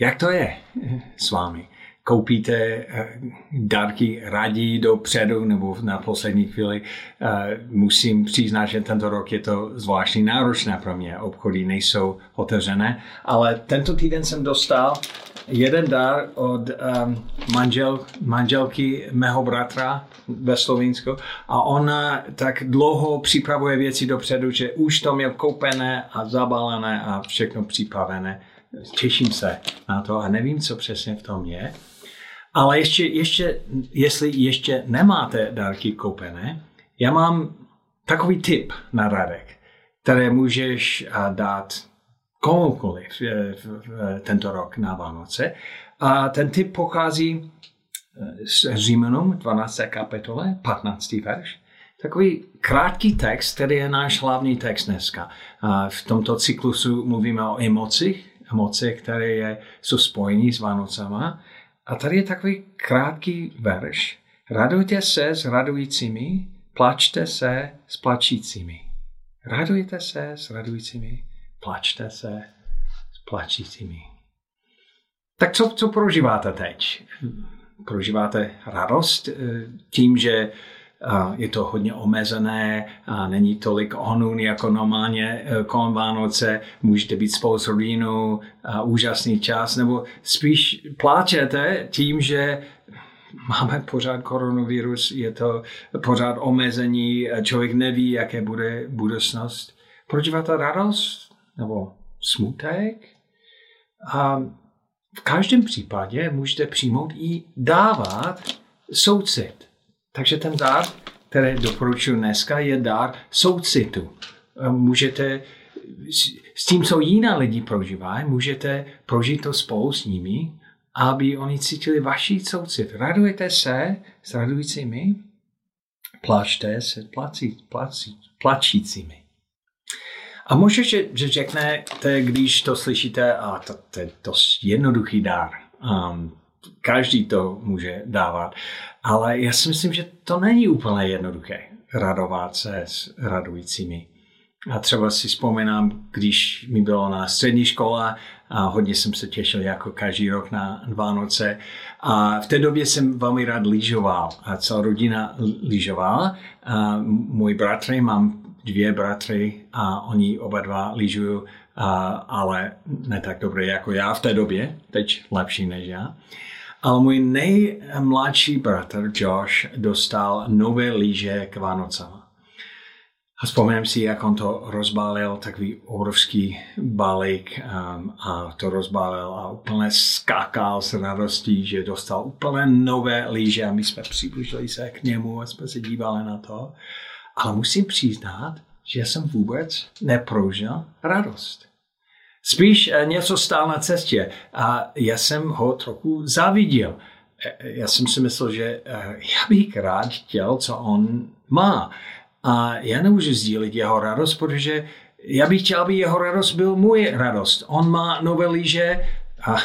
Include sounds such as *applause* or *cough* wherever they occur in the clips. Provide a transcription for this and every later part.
Jak to je s vámi? Koupíte eh, dárky radí dopředu nebo na poslední chvíli? Eh, musím přiznat, že tento rok je to zvláštní náročné pro mě. Obchody nejsou otevřené, ale tento týden jsem dostal jeden dar od um, manžel, manželky mého bratra ve Slovinsku a ona tak dlouho připravuje věci dopředu, že už to měl koupené a zabalené a všechno připravené. Těším se na to a nevím, co přesně v tom je. Ale ještě, ještě, jestli ještě nemáte dárky koupené, já mám takový tip na radek, které můžeš dát komukoliv tento rok na Vánoce. A ten tip pochází z Římanům 12. kapitole, 15. verš. Takový krátký text, který je náš hlavní text dneska. V tomto cyklusu mluvíme o emocích, emoce, které je, jsou spojení s Vánocama. A tady je takový krátký verš. Radujte se s radujícími, plačte se s plačícími. Radujte se s radujícími, plačte se s plačícími. Tak co, co prožíváte teď? Prožíváte radost eh, tím, že je to hodně omezené, a není tolik honun jako normálně eh, kolem Vánoce, můžete být spolu s rodinou, úžasný čas, nebo spíš pláčete tím, že máme pořád koronavirus, je to pořád omezení, člověk neví, jaké bude budoucnost. Prožíváte radost nebo smutek? A v každém případě můžete přijmout i dávat soucit. Takže ten dár, který doporučuji dneska, je dár soucitu. Můžete s tím, co jiná lidi prožívají, můžete prožít to spolu s nimi, aby oni cítili vaši soucit. Radujete se s radujícími, plačte se plací, plací, plačícími. A možná, že, že řeknete, když to slyšíte, a to, to je dost jednoduchý dár. Um, každý to může dávat. Ale já si myslím, že to není úplně jednoduché radovat se s radujícími. A třeba si vzpomínám, když mi bylo na střední škole a hodně jsem se těšil jako každý rok na Vánoce. A v té době jsem velmi rád lyžoval a celá rodina lyžovala. Můj bratry, mám dvě bratry a oni oba dva lyžují, ale ne tak dobře jako já v té době, teď lepší než já. Ale můj nejmladší bratr Josh dostal nové lyže k Vánocám. A vzpomínám si, jak on to rozbalil, takový obrovský balík um, a to rozbalil a úplně skákal s radostí, že dostal úplně nové lyže a my jsme přiblížili se k němu a jsme se dívali na to. Ale musím přiznat, že jsem vůbec neprožil radost. Spíš eh, něco stál na cestě a já jsem ho trochu záviděl. Eh, já jsem si myslel, že eh, já bych rád chtěl, co on má. A já nemůžu sdílit jeho radost, protože já bych chtěl, aby jeho radost byl můj radost. On má nové lyže a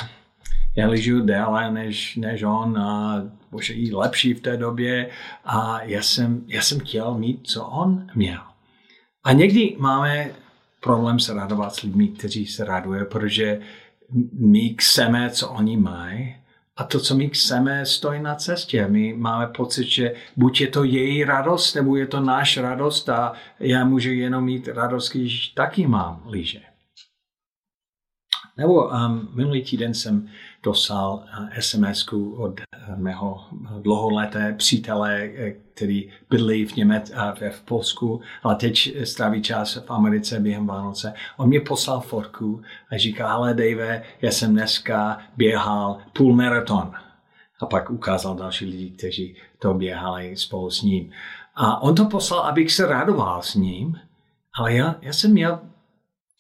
já lyžu déle než, než on a možná i lepší v té době a já jsem, já jsem chtěl mít, co on měl. A někdy máme problém se radovat s lidmi, kteří se raduje, protože my chceme, co oni mají, a to, co my chceme, stojí na cestě. My máme pocit, že buď je to její radost, nebo je to náš radost a já můžu jenom mít radost, když taky mám líže. Nebo um, minulý týden jsem dostal uh, sms od mého dlouholeté přítele, uh, který bydlí v Němec a v Polsku, ale teď stráví čas v Americe během Vánoce. On mě poslal fotku a říká, ale Dave, já jsem dneska běhal půl maraton. A pak ukázal další lidi, kteří to běhali spolu s ním. A on to poslal, abych se radoval s ním, ale já, já jsem měl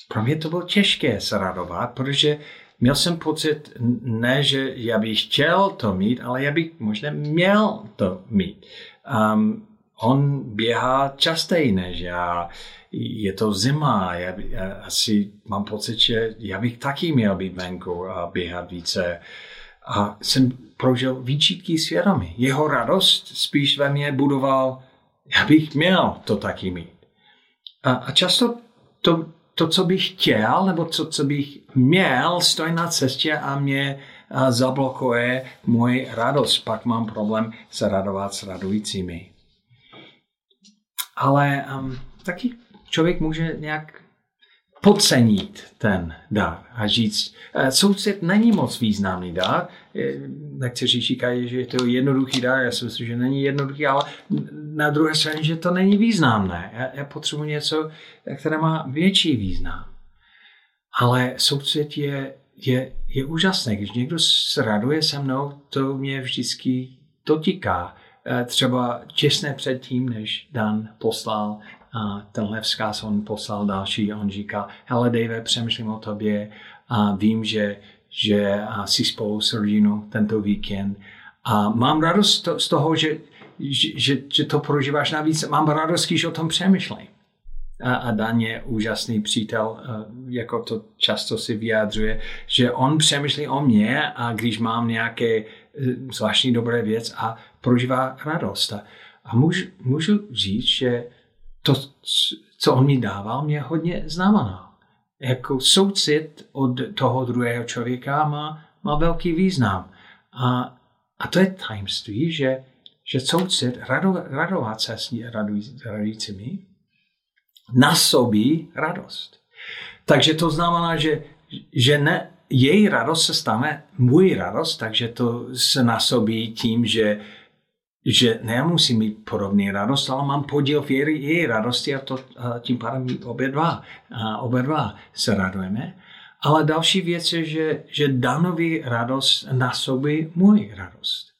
pro mě to bylo těžké se radovat, protože měl jsem pocit, ne, že já bych chtěl to mít, ale já bych možná měl to mít. Um, on běhá častěji než já, je to zima, já, já asi mám pocit, že já bych taky měl být venku a běhat více. A jsem prožil výčitky svědomí. Jeho radost spíš ve mně budoval, já bych měl to taky mít. A, a často to to, co bych chtěl, nebo to, co bych měl, stojí na cestě a mě zablokuje můj radost. Pak mám problém se radovat s radujícími. Ale um, taky člověk může nějak podcenit ten dar a říct, eh, soucit není moc významný dar. Někteří říkají, že je to jednoduchý dar, já si myslím, že není jednoduchý, ale na druhé straně, že to není významné. Já, já potřebuji něco, které má větší význam. Ale soucit je, je, je úžasné. Když někdo se raduje se mnou, to mě vždycky dotýká. Eh, třeba těsně předtím, než Dan poslal a tenhle vzkaz on poslal další, on říká, hele Dave, přemýšlím o tobě a vím, že, že jsi spolu s rodinou tento víkend a mám radost z toho, že, že, že to prožíváš navíc, mám radost, když o tom přemýšlím. A, a Dan je úžasný přítel, jako to často si vyjádřuje, že on přemýšlí o mě a když mám nějaké e, zvláštní dobré věc a prožívá radost. A můžu, můžu říct, že to, co on mi dával, mě hodně znamenalo. Jako soucit od toho druhého člověka má, má velký význam. A, a to je tajemství, že, že soucit, rado, radovat se s radujícími, nasobí radost. Takže to znamená, že, že ne, její radost se stane můj radost, takže to se nasobí tím, že že nemusím mít podobný radost, ale mám podíl v její, její radosti a, to, a tím pádem obě dva, a obě dva se radujeme. Ale další věc je, že, že Danovi radost násobí můj radost.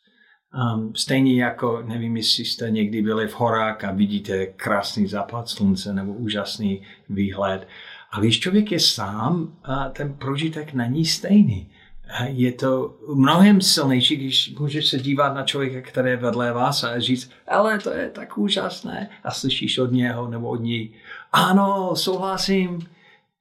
Um, stejně jako, nevím, jestli jste někdy byli v horách a vidíte krásný západ slunce nebo úžasný výhled. A když člověk je sám, ten prožitek není stejný je to mnohem silnější, když můžeš se dívat na člověka, který je vedle vás a říct, ale to je tak úžasné a slyšíš od něho nebo od ní, ano, souhlasím,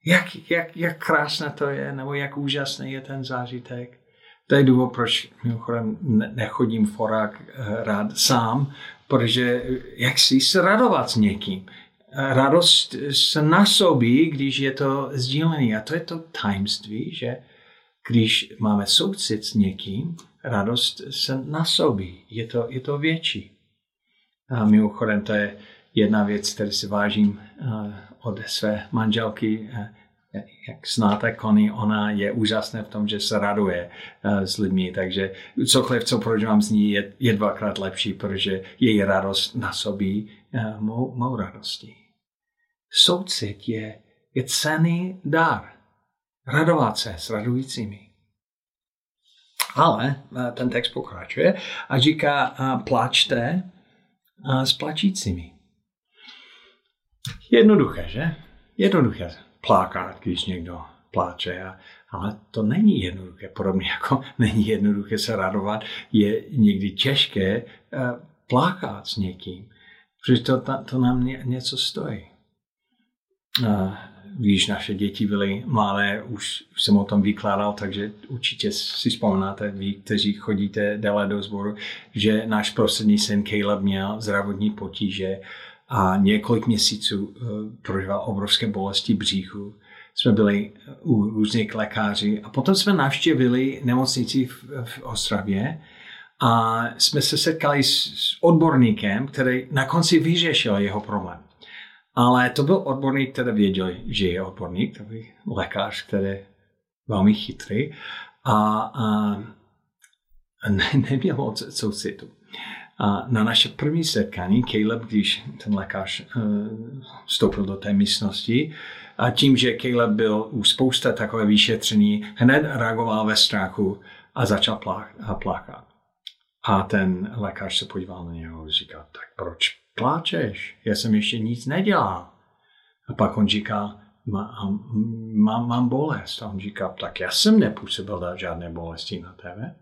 jak, jak, jak krásné to je, nebo jak úžasný je ten zážitek. To je důvod, proč mimochodem nechodím forák eh, rád sám, protože jak si se radovat s někým. Radost se nasobí, když je to sdílený. A to je to tajemství, že když máme soucit s někým, radost se nasobí, je to, je to větší. A mimochodem to je jedna věc, kterou si vážím eh, od své manželky, eh, jak znáte Connie, ona je úžasná v tom, že se raduje eh, s lidmi, takže cokoliv, co prožívám z ní, je, je dvakrát lepší, protože její radost nasobí mou, mou radostí. Soucit je, je cený dar radovat se s radujícími. Ale eh, ten text pokračuje a říká, eh, plačte eh, s plačícími. Jednoduché, že? Jednoduché plákat, když někdo pláče, ale to není jednoduché. Podobně jako *laughs* není jednoduché se radovat, je někdy těžké plákat s někým, protože to, to nám něco stojí když naše děti byly malé, už jsem o tom vykládal, takže určitě si vzpomínáte, vy, kteří chodíte déle do sboru, že náš prostřední syn Caleb měl zdravotní potíže a několik měsíců uh, prožíval obrovské bolesti bříchu. Jsme byli u různých lékařů a potom jsme navštěvili nemocnici v, v Ostravě a jsme se setkali s odborníkem, který na konci vyřešil jeho problém. Ale to byl odborník, který věděl, že je odborník, takový lékař, který je velmi chytrý a, a ne, neměl moc soucitu. A na naše první setkání Caleb, když ten lékař uh, vstoupil do té místnosti, a tím, že Caleb byl u spousta takové vyšetření, hned reagoval ve strachu a začal plák, a plákat. A ten lékař se podíval na něho a říkal, tak proč pláčeš, já jsem ještě nic nedělal. A pak on říká, mám, mám, mám bolest. A on říká, tak já jsem nepůsobil žádné bolesti na tebe.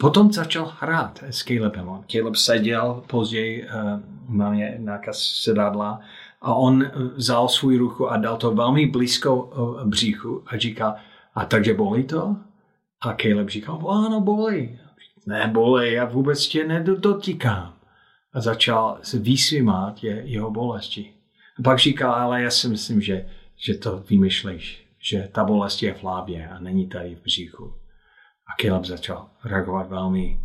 Potom začal hrát s Calebem. Caleb seděl později uh, na nějaká sedadla a on vzal svůj ruku a dal to velmi blízko uh, bříchu a říká, a takže bolí to? A Caleb říká, ano, bolí. Ne, bolí, já vůbec tě nedotýkám a začal se vysvímat je, jeho bolesti. A pak říkal, ale já si myslím, že, že to vymyšlíš, že ta bolest je v hlavě a není tady v břichu. A Caleb začal reagovat velmi,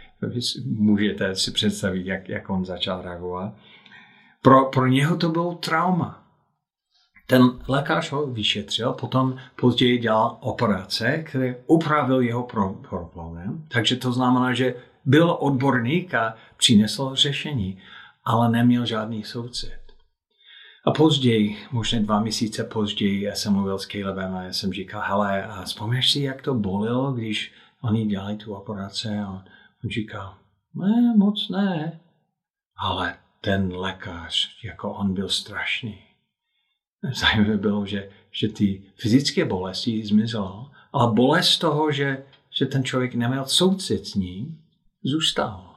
*laughs* můžete si představit, jak, jak on začal reagovat. Pro, pro něho to bylo trauma. Ten lékař ho vyšetřil, potom později dělal operace, které upravil jeho problém. Takže to znamená, že byl odborník a přinesl řešení, ale neměl žádný soucit. A později, možná dva měsíce později, jsem mluvil s Calebem a jsem říkal, hele, a vzpomněš si, jak to bolilo, když oni dělali tu operaci? A on říkal, ne, moc ne. Ale ten lékař, jako on byl strašný. Zajímavé bylo, že, že ty fyzické bolesti zmizelo, ale bolest toho, že, že ten člověk neměl soucit s ním, zůstal.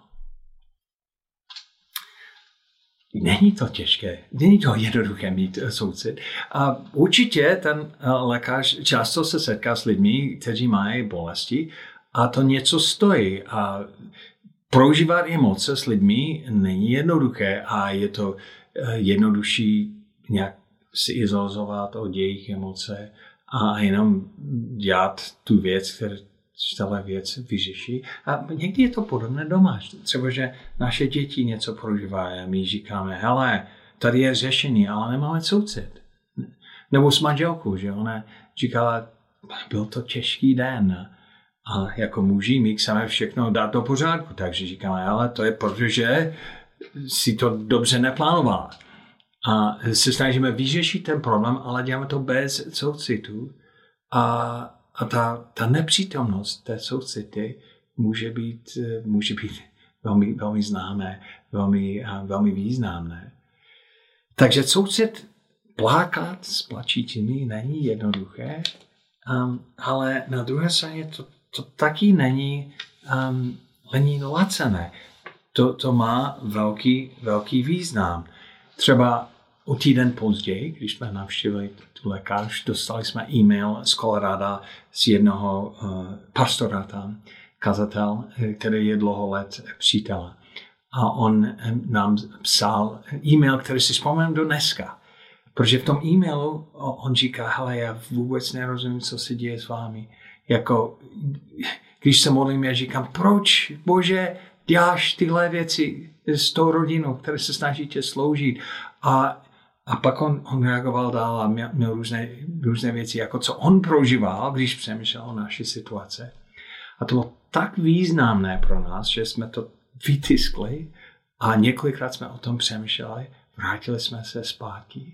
Není to těžké, není to jednoduché mít eh, soucit. A určitě ten eh, lékař často se setká s lidmi, kteří mají bolesti a to něco stojí. A prožívat emoce s lidmi není jednoduché a je to eh, jednodušší nějak si izolovat od jejich emoce a jenom dělat tu věc, celé věc vyřeší. A někdy je to podobné doma. Třeba, že naše děti něco prožívají a my říkáme, hele, tady je řešení, ale nemáme soucit. Nebo s manželkou, že ona říkala, byl to těžký den. A jako muži my chceme všechno dát do pořádku. Takže říkáme, ale to je protože si to dobře neplánovala. A se snažíme vyřešit ten problém, ale děláme to bez soucitu. A a ta, ta nepřítomnost té soucity může být, může být velmi, velmi známé, velmi, velmi významné. Takže soucit plákat s plačícími není jednoduché, um, ale na druhé straně to, to taky není, um, není lacené. To, to má velký, velký význam. Třeba o týden později, když jsme navštívili tu lékař, dostali jsme e-mail z Colorado z jednoho uh, pastora tam, kazatel, eh, který je dlouho let přítel. A on eh, nám psal e-mail, který si vzpomínám do dneska. Protože v tom e-mailu on říká, hele, já vůbec nerozumím, co se děje s vámi. Jako, když se modlím, já říkám, proč, bože, děláš tyhle věci s tou rodinou, které se snažíte sloužit. A a pak on, on reagoval dál a měl, měl různé, různé věci, jako co on prožíval, když přemýšlel o naší situace. A to bylo tak významné pro nás, že jsme to vytiskli a několikrát jsme o tom přemýšleli, vrátili jsme se zpátky.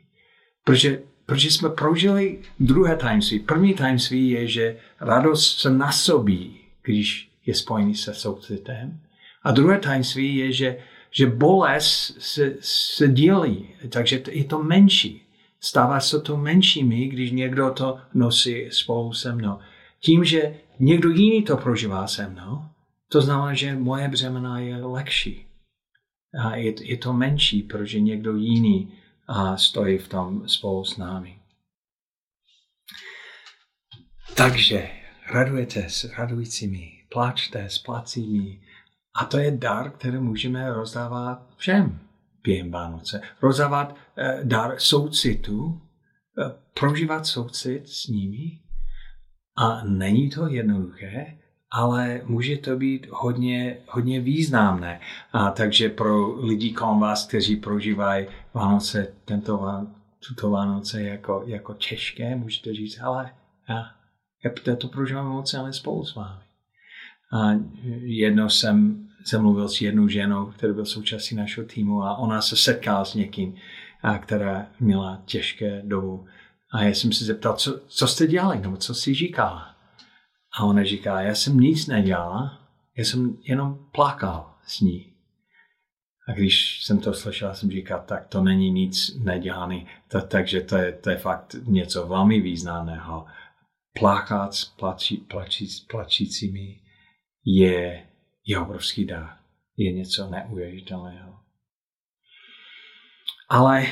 Protože, protože jsme prožili druhé tajemství. První tajemství je, že radost se nasobí, když je spojený se soucitem. A druhé tajemství je, že že bolest se, se dělí, takže je to menší. Stává se to menšími, když někdo to nosí spolu se mnou. Tím, že někdo jiný to prožívá se mnou, to znamená, že moje břemena je lehčí. A je, je to menší, protože někdo jiný a stojí v tom spolu s námi. Takže radujete s radujícími, pláčte s placími, a to je dar, který můžeme rozdávat všem během Vánoce. Rozdávat eh, dar soucitu, eh, prožívat soucit s nimi. A není to jednoduché, ale může to být hodně, hodně významné. A takže pro lidi kolem vás, kteří prožívají Vánoce, tento, tuto Vánoce jako, jako těžké, můžete říct, ale já, já to prožívám moc, ale spolu s vámi. A jedno jsem, jsem mluvil s jednou ženou, která byl součástí našeho týmu a ona se setkala s někým, a která měla těžké dobu. A já jsem se zeptal, co, co jste dělali, nebo co si říkala. A ona říká, já jsem nic nedělala, já jsem jenom plakal s ní. A když jsem to slyšel, jsem říkal, tak to není nic nedělaný. To, takže to je, to je fakt něco velmi významného. Plakat s plačí, plačí, plačícími je, je obrovský dar. Je něco neuvěřitelného. Ale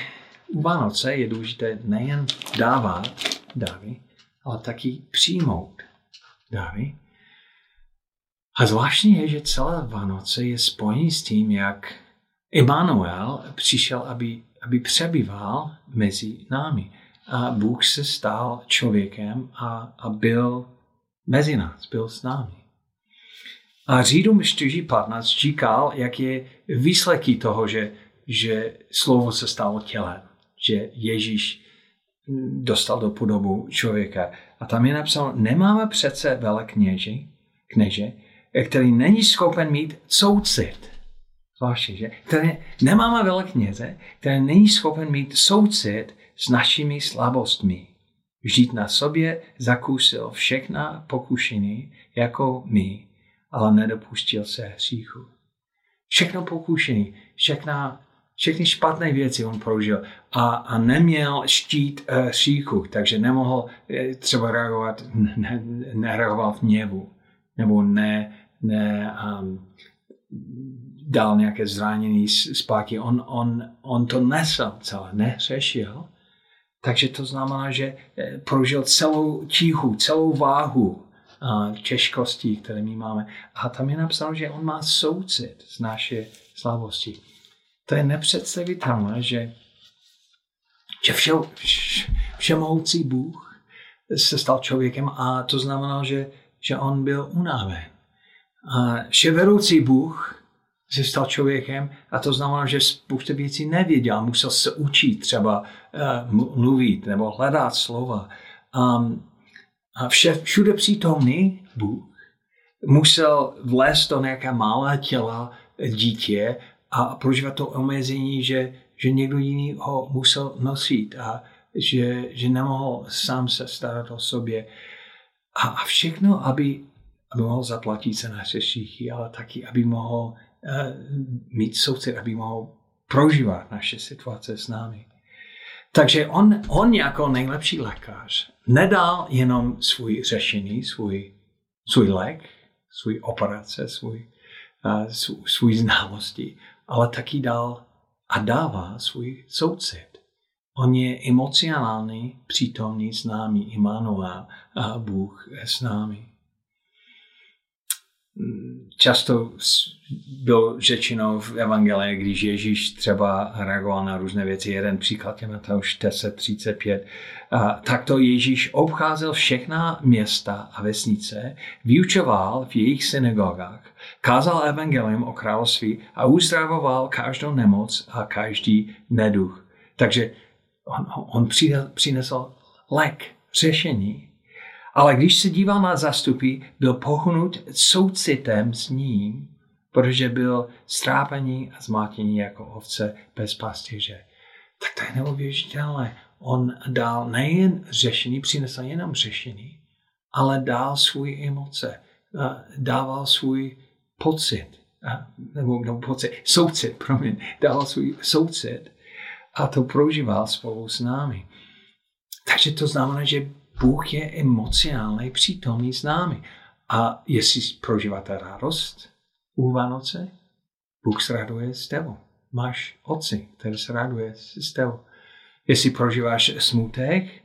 u Vánoce je důležité nejen dávat dary, ale taky přijmout dary. A zvláštní je, že celé Vánoce je spojený s tím, jak Immanuel přišel, aby, aby přebýval mezi námi. a Bůh se stal člověkem a, a byl mezi nás, byl s námi. A Řídům 4.15 říkal, jak je výsledky toho, že, že slovo se stalo tělem, že Ježíš dostal do podobu člověka. A tam je napsáno, nemáme přece velekněže, kněže, který není schopen mít soucit. Zvláště, že? Který, nemáme velekněze, který není schopen mít soucit s našimi slabostmi. Vždyť na sobě zakusil všechna pokušení jako my, ale nedopustil se hříchu. Všechno pokušení, všechna, všechny špatné věci on prožil a, a neměl štít uh, takže nemohl uh, třeba reagovat, *laughs* ne, nereagoval v něvu, nebo ne, ne um, dal nějaké zranění zpátky. On, on, on to nesl celé, nehřešil, takže to znamená, že eh, prožil celou tíhu, celou váhu těžkostí, které my máme. A tam je napsáno, že on má soucit z naše slabosti. To je nepředstavitelné, že, že vše, všemohoucí Bůh se stal člověkem a to znamená, že, že on byl unaven. A vševedoucí Bůh se stal člověkem a to znamená, že spousta věcí nevěděl, musel se učit třeba uh, mluvit nebo hledat slova. Um, a vše, všude přítomný Bůh musel vlézt do nějaká malá těla dítě a prožívat to omezení, že, že někdo jiný ho musel nosit a že, že nemohl sám se starat o sobě. A, a všechno, aby, aby mohl zaplatit se na šíchy, ale taky, aby mohl uh, mít soucit, aby mohl prožívat naše situace s námi. Takže on, on jako nejlepší lékař nedal jenom svůj řešení, svůj, svůj lék, svůj operace, svůj, uh, svůj znalosti, ale taky dal a dává svůj soucit. On je emocionální, přítomný s námi, Immanuel, a Bůh s námi často bylo řečeno v Evangelii, když Ježíš třeba reagoval na různé věci, jeden příklad je Mateuš 10.35, tak to Ježíš obcházel všechna města a vesnice, vyučoval v jejich synagogách, kázal evangelium o království a uzdravoval každou nemoc a každý neduch. Takže on, on přinesl lék, řešení ale když se díval na zastupy, byl pohnut soucitem s ním, protože byl strápený a zmátěný jako ovce bez pastýře. Tak to je neuvěřitelné. On dal nejen řešení, přinesl jenom řešení, ale dal svůj emoce, dával svůj pocit, nebo, nebo pocit, soucit, promiň, dával svůj soucit a to prožíval spolu s námi. Takže to znamená, že Bůh je emocionálně přítomný s námi. A jestli prožíváte radost u Vánoce, Bůh se raduje s tebou. Máš otci, který se raduje s tebou. Jestli prožíváš smutek,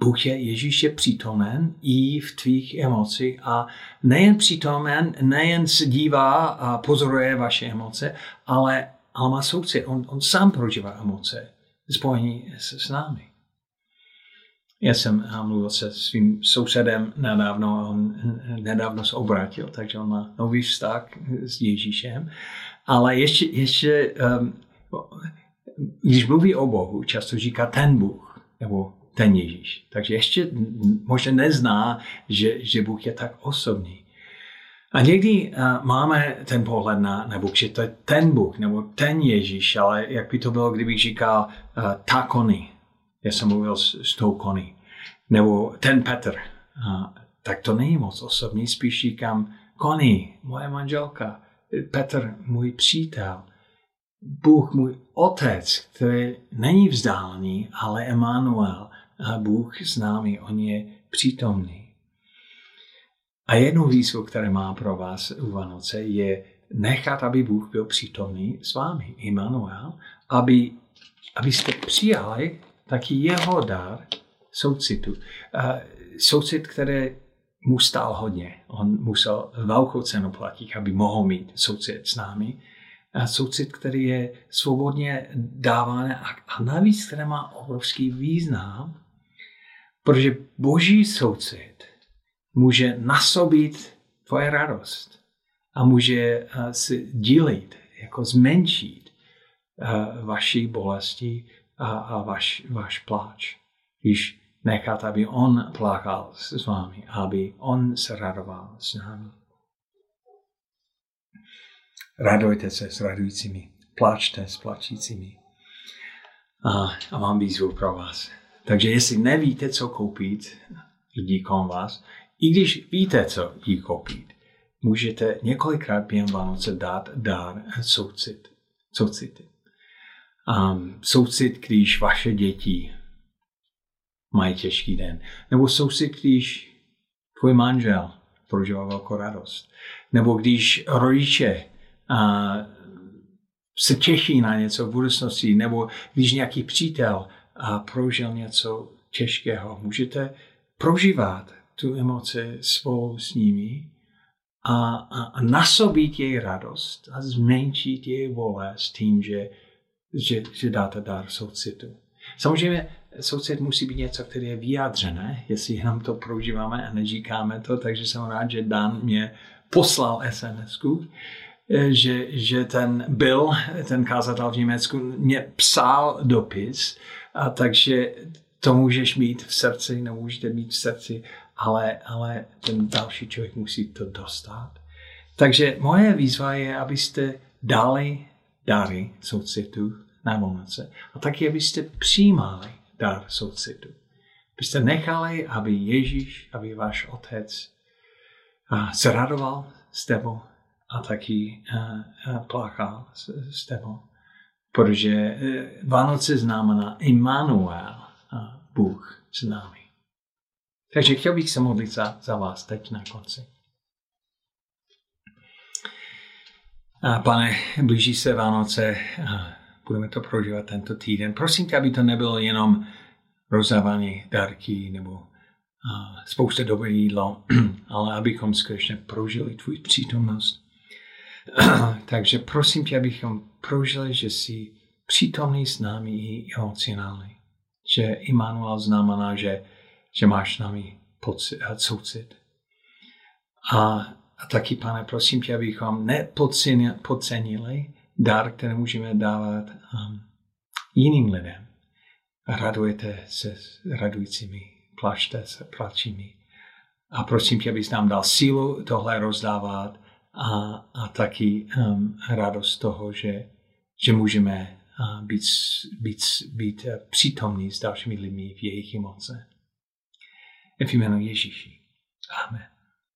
Bůh je, Ježíš je přítomen i v tvých emocích a nejen přítomen, nejen se dívá a pozoruje vaše emoce, ale, ale má soucit. On, on sám prožívá emoce spojení s, s námi. Já jsem mluvil se svým sousedem nedávno a on nedávno se obrátil, takže on má nový vztah s Ježíšem. Ale ještě, ještě um, když mluví o Bohu, často říká ten Bůh, nebo ten Ježíš. Takže ještě možná nezná, že, že Bůh je tak osobní. A někdy uh, máme ten pohled na, nebo že to je ten Bůh, nebo ten Ježíš, ale jak by to bylo, kdybych říkal uh, ta kony, jsem mluvil s, tou koní. Nebo ten Petr. A, tak to není moc osobní, spíš říkám, Kony, moje manželka, Petr, můj přítel, Bůh, můj otec, který není vzdálený, ale Emanuel, a Bůh s námi, on je přítomný. A jednu výzvu, které má pro vás u Vánoce, je nechat, aby Bůh byl přítomný s vámi, Immanuel, aby, abyste přijali taky jeho dar soucitu. Soucit, který mu stál hodně. On musel velkou cenu platit, aby mohl mít soucit s námi. soucit, který je svobodně dáván a, a navíc, které má obrovský význam, protože boží soucit může nasobit tvoje radost a může si dílit, jako zmenšit vaší bolesti a, a vaš, váš pláč. Když necháte, aby on plakal s vámi, aby on se radoval s námi. Radujte se s radujícími, plačte s plačícími. A, a mám výzvu pro vás. Takže jestli nevíte, co koupit lidí kolem vás, i když víte, co jí koupit, můžete několikrát během Vánoce dát dár soucit. soucity. Um, soucit, když vaše děti mají těžký den. Nebo soucit, když tvůj manžel prožívá velkou radost. Nebo když rodiče a, se těší na něco v budoucnosti, nebo když nějaký přítel a prožil něco těžkého, můžete prožívat tu emoci spolu s nimi a, a, a nasobit její radost a zmenšit její bolest tím, že, že, že dáte dar soucitu. Samozřejmě soucit musí být něco, které je vyjádřené, jestli jenom to prožíváme a neříkáme to, takže jsem rád, že Dan mě poslal sms že, že ten byl, ten kázatel v Německu, mě psal dopis, a takže to můžeš mít v srdci, nemůžete mít v srdci, ale, ale ten další člověk musí to dostat. Takže moje výzva je, abyste dali dary soucitu na Vánoce a taky, abyste přijímali dar soucitu. Abyste nechali, aby Ježíš, aby váš otec se radoval s tebou a taky plakal s, tebou. Protože e, Vánoce znamená Immanuel, Bůh s námi. Takže chtěl bych se modlit za, za vás teď na konci. Pane, blíží se Vánoce, budeme to prožívat tento týden. Prosím tě, aby to nebylo jenom rozdávání dárky nebo spousta dobré jídlo, *clears throat* ale abychom skutečně prožili tvůj přítomnost. *clears throat* Takže prosím tě, abychom prožili, že jsi přítomný s námi i emocionálně. Že Immanuel znamená, že, že máš s námi pocit, soucit. A, a taky, pane, prosím tě, abychom nepodcenili dar, který můžeme dávat um, jiným lidem. Radujete se s radujícími, plačte se plačími. A prosím tě, abys nám dal sílu tohle rozdávat a, a taky um, radost toho, že, že můžeme uh, být, být, být uh, přítomní s dalšími lidmi v jejich emoce. V jménu Ježíši. Amen.